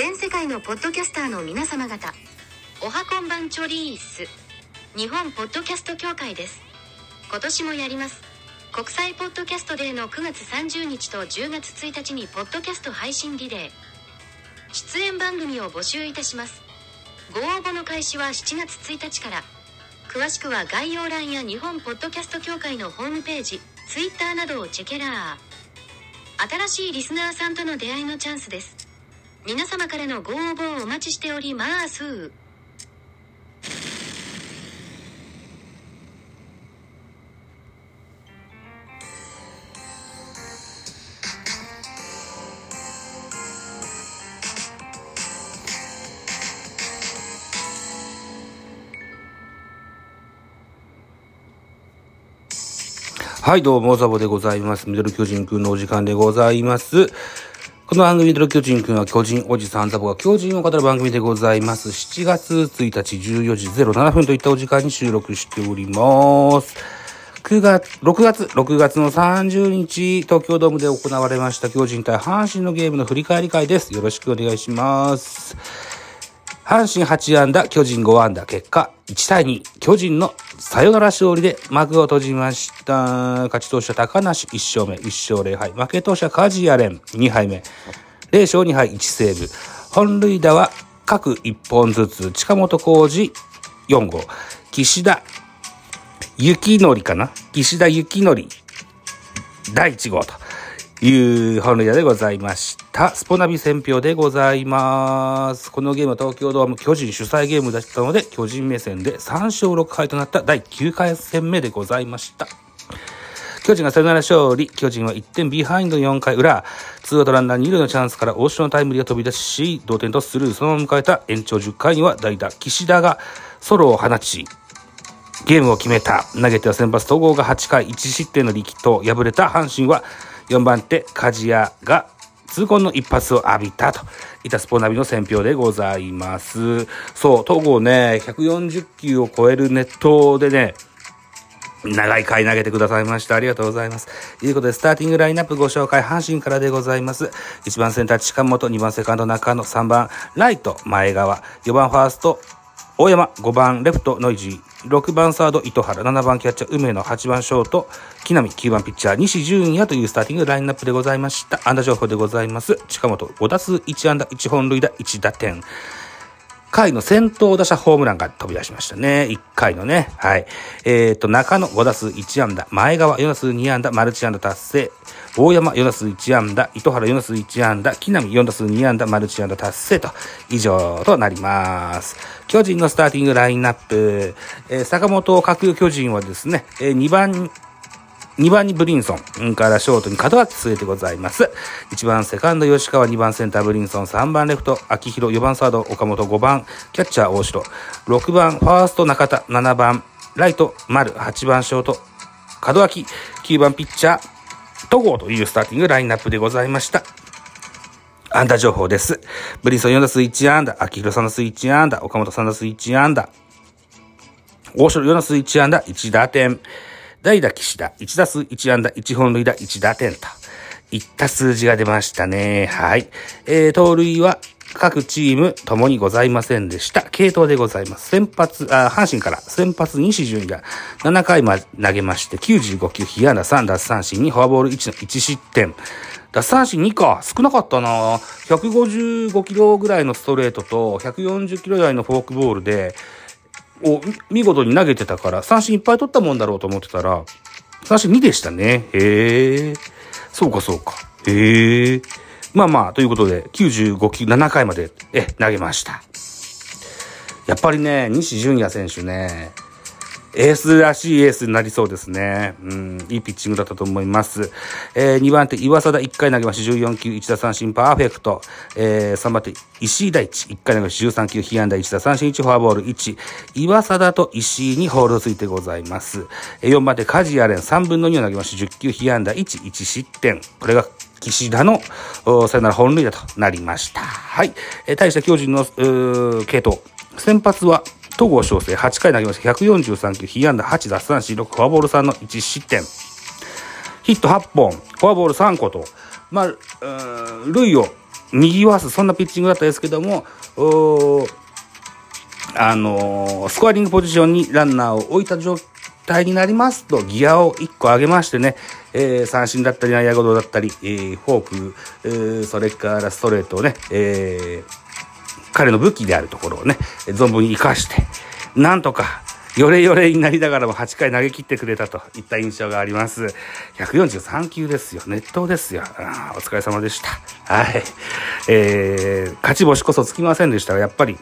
全世界のポッドキャスターの皆様方。おはこんばんチョリース日本ポッドキャスト協会です。今年もやります。国際ポッドキャストデーの9月30日と10月1日にポッドキャスト配信リレー。出演番組を募集いたします。ご応募の開始は7月1日から。詳しくは概要欄や日本ポッドキャスト協会のホームページ Twitter などをチェケラー。新しいリスナーさんとの出会いのチャンスです。皆様からのご応募をお待ちしておりますはい、どうも、ザボでございます。ミドル巨人くんのお時間でございます。この番組、での巨人くんは巨人おじさんザボが巨人を語る番組でございます。7月1日14時07分といったお時間に収録しております。9月、6月、6月の30日、東京ドームで行われました巨人対阪神のゲームの振り返り会です。よろしくお願いします。阪神8安打、巨人5安打、結果1対2、巨人のサヨナラ勝利で幕を閉じました。勝ち投手は高梨1勝目、1勝0敗。負け投手は梶谷蓮2敗目。0勝2敗1セーブ。本塁打は各1本ずつ、近本浩二4号、岸田幸則かな？岸田幸則第1号という本塁打でございました。スポナビ選票でございます。このゲームは東京ドーム巨人主催ゲームだったので、巨人目線で3勝6敗となった第9回戦目でございました。巨人がサヨナラ勝利。巨人は1点ビハインド4回裏。ツーアウトランナー2塁のチャンスから大城のタイムリーが飛び出し、同点とする。そのまま迎えた延長10回には代打、岸田がソロを放ち、ゲームを決めた。投げては先発戸郷が8回1失点の力投。敗れた阪神は4番手加治屋が痛恨の一発を浴びたといったスポナビの戦評でございます。そう、戸郷ね、140球を超えるネットでね、長い回投げてくださいました。ありがとうございます。ということで、スターティングラインナップご紹介、阪神からでございます。1番センター近本、2番セカンド中野、3番ライト前川、4番ファースト大山、5番レフトノイジー、6番サード糸原、7番キャッチャー梅野、8番ショート木浪、9番ピッチャー西純也というスターティングラインナップでございました。安打情報でございます。近本、5打数1安打、1本塁打、1打点。回の先頭打者ホームランが飛び出しましたね。1回のね。はい。えっ、と、中野5打数1安打、前川4打数2安打、マルチ安打達成。大山4打数1安打、糸原4打数1安打、木浪4打数2安打、マルチ安打達成と、以上となります。巨人のスターティングラインナップ、えー坂本角巨人はですね、えー2番、2番にブリンソンからショートに門脇据えてございます。1番セカンド吉川、2番センターブリンソン、3番レフト秋広、4番サード岡本、5番キャッチャー大城、6番ファースト中田、7番ライト丸、8番ショート門脇、9番ピッチャー戸郷というスターティングラインナップでございました。安打情報です。ブリンソン4打数1安打、秋広3打数1安打、岡本3打数1安打、大城4打数1安打、1打点。代打岸田、1打数1安打、1本塁打、1打点と。いった数字が出ましたね。はい。えー、盗塁は各チームともにございませんでした。系統でございます。先発、あ、阪神から先発西純が7回まで投げまして、95球、被安打3、奪三振にフォアボール1の1失点。奪三振2か。少なかったな155キロぐらいのストレートと、140キロ台のフォークボールで、を見事に投げてたから、三振いっぱい取ったもんだろうと思ってたら、三振2でしたね。へえ。そうかそうか。へえ。まあまあ、ということで、95球7回まで、え、投げました。やっぱりね、西純也選手ね、エースらしいエースになりそうですね。うん、いいピッチングだったと思います。えー、2番手、岩貞1回投げまして14球1打三振パーフェクト。えー、3番手、石井大地1回投げまして13球被安打1打三振1フォアボール1。岩貞と石井にホールドついてございます。えー、4番手、梶谷蓮3分の2を投げまして10球被安打1、1失点。これが岸田のおサヨナラ本塁打となりました。はい。えー、対して巨人の、うー系統。先発は、戸郷翔征8回投げまして143球、被安打8奪三振6、フォアボール3の1失点。ヒット8本、フォアボール3個と、まあ、うーん塁を賑わす、そんなピッチングだったですけども、あのー、スコアリングポジションにランナーを置いた状態になりますと、ギアを1個上げましてね、えー、三振だったり、内野ゴロだったり、えー、フォーク、えー、それからストレートをね、えー、彼の武器であるところをね、存分に活かして、なんとか、よれよれになりながらも8回投げ切ってくれたといった印象があります。143球ですよ。熱投ですよ。あお疲れ様でした。はい。えー、勝ち星こそつきませんでしたが、やっぱり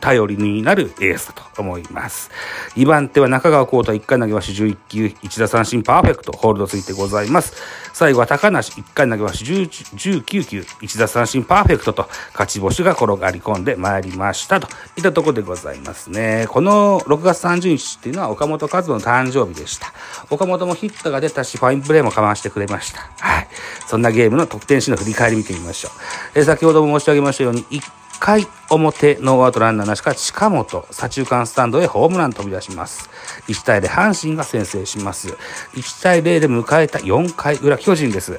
頼りになるエースだと思います。2番手は中川幸太1回投げは11球、1打三振パーフェクト、ホールドついてございます。最後は高梨1回投げは19球、1打三振パーフェクトと勝ち星が転がり込んでまいりましたといったところでございますね。この6月30日っていうのは岡本和真の誕生日でした。岡本もヒットが出たし、ファインプレーもかましてくれました。はい。そんなゲームの得点シーンの振り返り見てみましょう。え、先ほども申し上げましたように、1回表ノーアウトランナーなしから近本左中間スタンドへホームラン飛び出します1対0阪神が先制します1対0で迎えた4回裏巨人です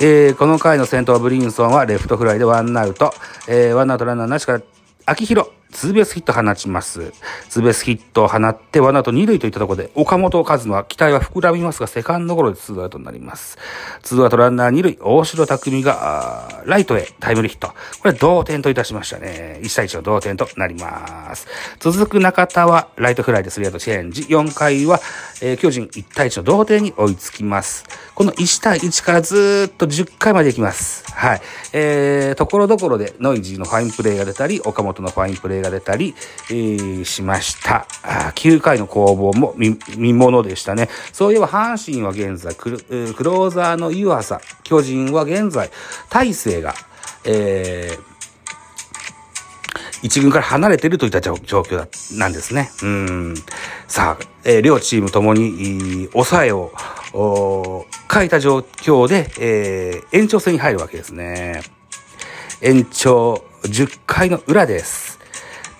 えー、この回の先頭ブリンソンはレフトフライでワンアウト、えー、ワンアウトランナーなしから秋広ツーベースヒット放ちます。ツーベースヒットを放って、ワンアウト二塁といったところで、岡本和真は期待は膨らみますが、セカンドゴロでツーアウトになります。ツーアウトランナー二塁、大城匠が、ライトへタイムリーヒット。これ同点といたしましたね。1対1の同点となります。続く中田は、ライトフライでスリーアウトチェンジ。4回は、えー、巨人1対1の同点に追いつきます。この1対1からずっと10回まで行きます。はい。えー、ところどころでノイジーのファインプレーが出たり、岡本のファインプレーが出たり、えー、しました。9回の攻防も見、見物でしたね。そういえば阪神は現在クローザーの湯浅、巨人は現在、大勢が、えー、一軍から離れているといった状況なんですね。うん。さあ、えー、両チームともに、抑えを、書いた状況で、えー、延長戦に入るわけですね。延長10回の裏です。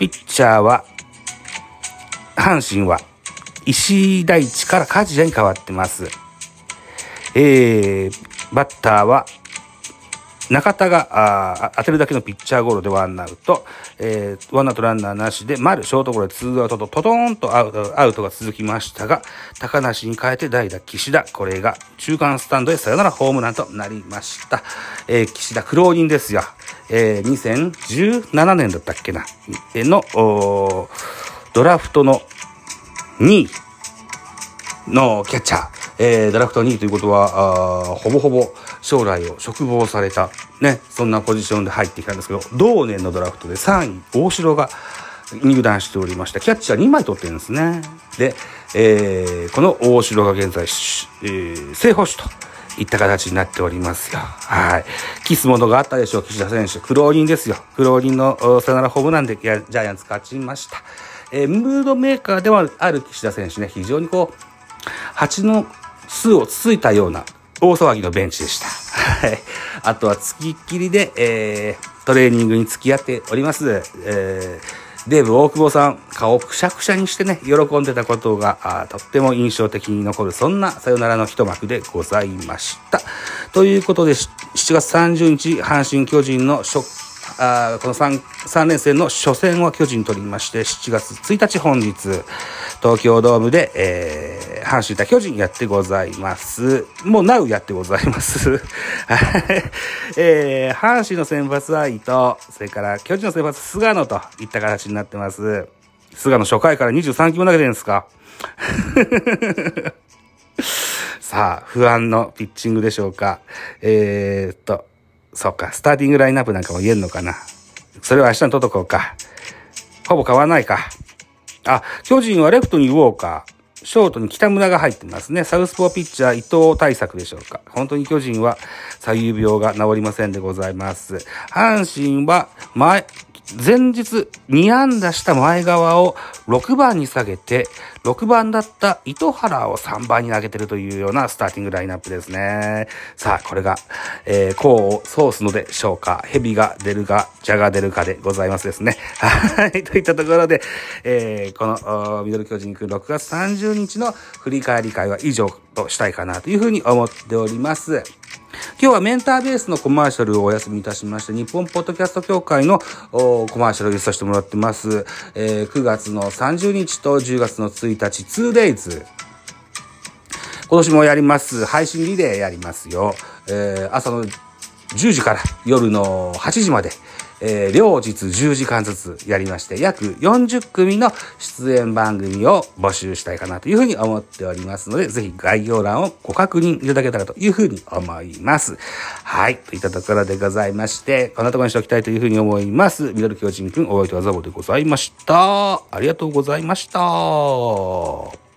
ピッチャーは、阪神は、石井大地から梶谷に変わってます。えー、バッターは、中田があ当てるだけのピッチャーゴロでワンアウト、えー、ワンアウトランナーなしで、丸、ショートゴロでツーアウトと、トトーンとアウトが続きましたが、高梨に変えて代打、岸田。これが中間スタンドへサヨナラホームランとなりました。えー、岸田苦労人ですよ。えー、2017年だったっけなえ、の、ドラフトの2位のキャッチャー。えー、ドラフト2位ということは、ほぼほぼ将来を嘱望された、ね、そんなポジションで入ってきたんですけど、同年のドラフトで3位、大城が入団しておりました。キャッチャー2枚取ってるんですね。で、えー、この大城が現在、えー、正捕手といった形になっておりますよ。はい。キスものがあったでしょう、岸田選手。苦労人ですよ。苦労人のサヨナラホームランでジャイアンツ勝ちました。えー、ムードメーカーではある岸田選手ね、非常にこう、蜂の巣をつついたような大騒ぎのベンチでした。はい。あとは付きっきりで、えー、トレーニングに付き合っております。えー、デーブ大久保さん、顔くしゃくしゃにしてね、喜んでたことが、とっても印象的に残る、そんなさよならの一幕でございました。ということで、7月30日、阪神巨人の初あこの 3, 3連戦の初戦は巨人取りまして、7月1日本日、東京ドームで、えー、阪神対巨人やってございます。もう、なうやってございます。は いえー、阪神の先発は伊藤、それから巨人の先発菅野といった形になってます。菅野初回から23球も投げてるんですか？さあ、不安のピッチングでしょうか。えー、っと、そうか、スターティングラインナップなんかも言えんのかな。それは明日に届こうか。ほぼ変わらないか。あ、巨人はレフトにウォーカー、ショートに北村が入ってますね。サウスポーピッチャー伊藤対策でしょうか。本当に巨人は左右病が治りませんでございます。阪神は前、前日2安打した前側を6番に下げて、6番だった糸原を3番に投げてるというようなスターティングラインナップですね。さあ、これが、えー、こうソースのでしょうか。ヘビが出るか、ジャが出るかでございますですね。はい。といったところで、えー、この、ミドル巨人くん6月30日の振り返り会は以上としたいかなというふうに思っております。今日はメンターベースのコマーシャルをお休みいたしまして、日本ポッドキャスト協会のコマーシャルをさせてもらってます。えー、9月の30日と10月の1日、2days。今年もやります。配信リレーやりますよ。えー、朝の10時から夜の8時まで。えー、両日10時間ずつやりまして、約40組の出演番組を募集したいかなというふうに思っておりますので、ぜひ概要欄をご確認いただけたらというふうに思います。はい。といったところでございまして、こんなところにしておきたいというふうに思います。ミドル巨人くん、お相手はザボでございました。ありがとうございました。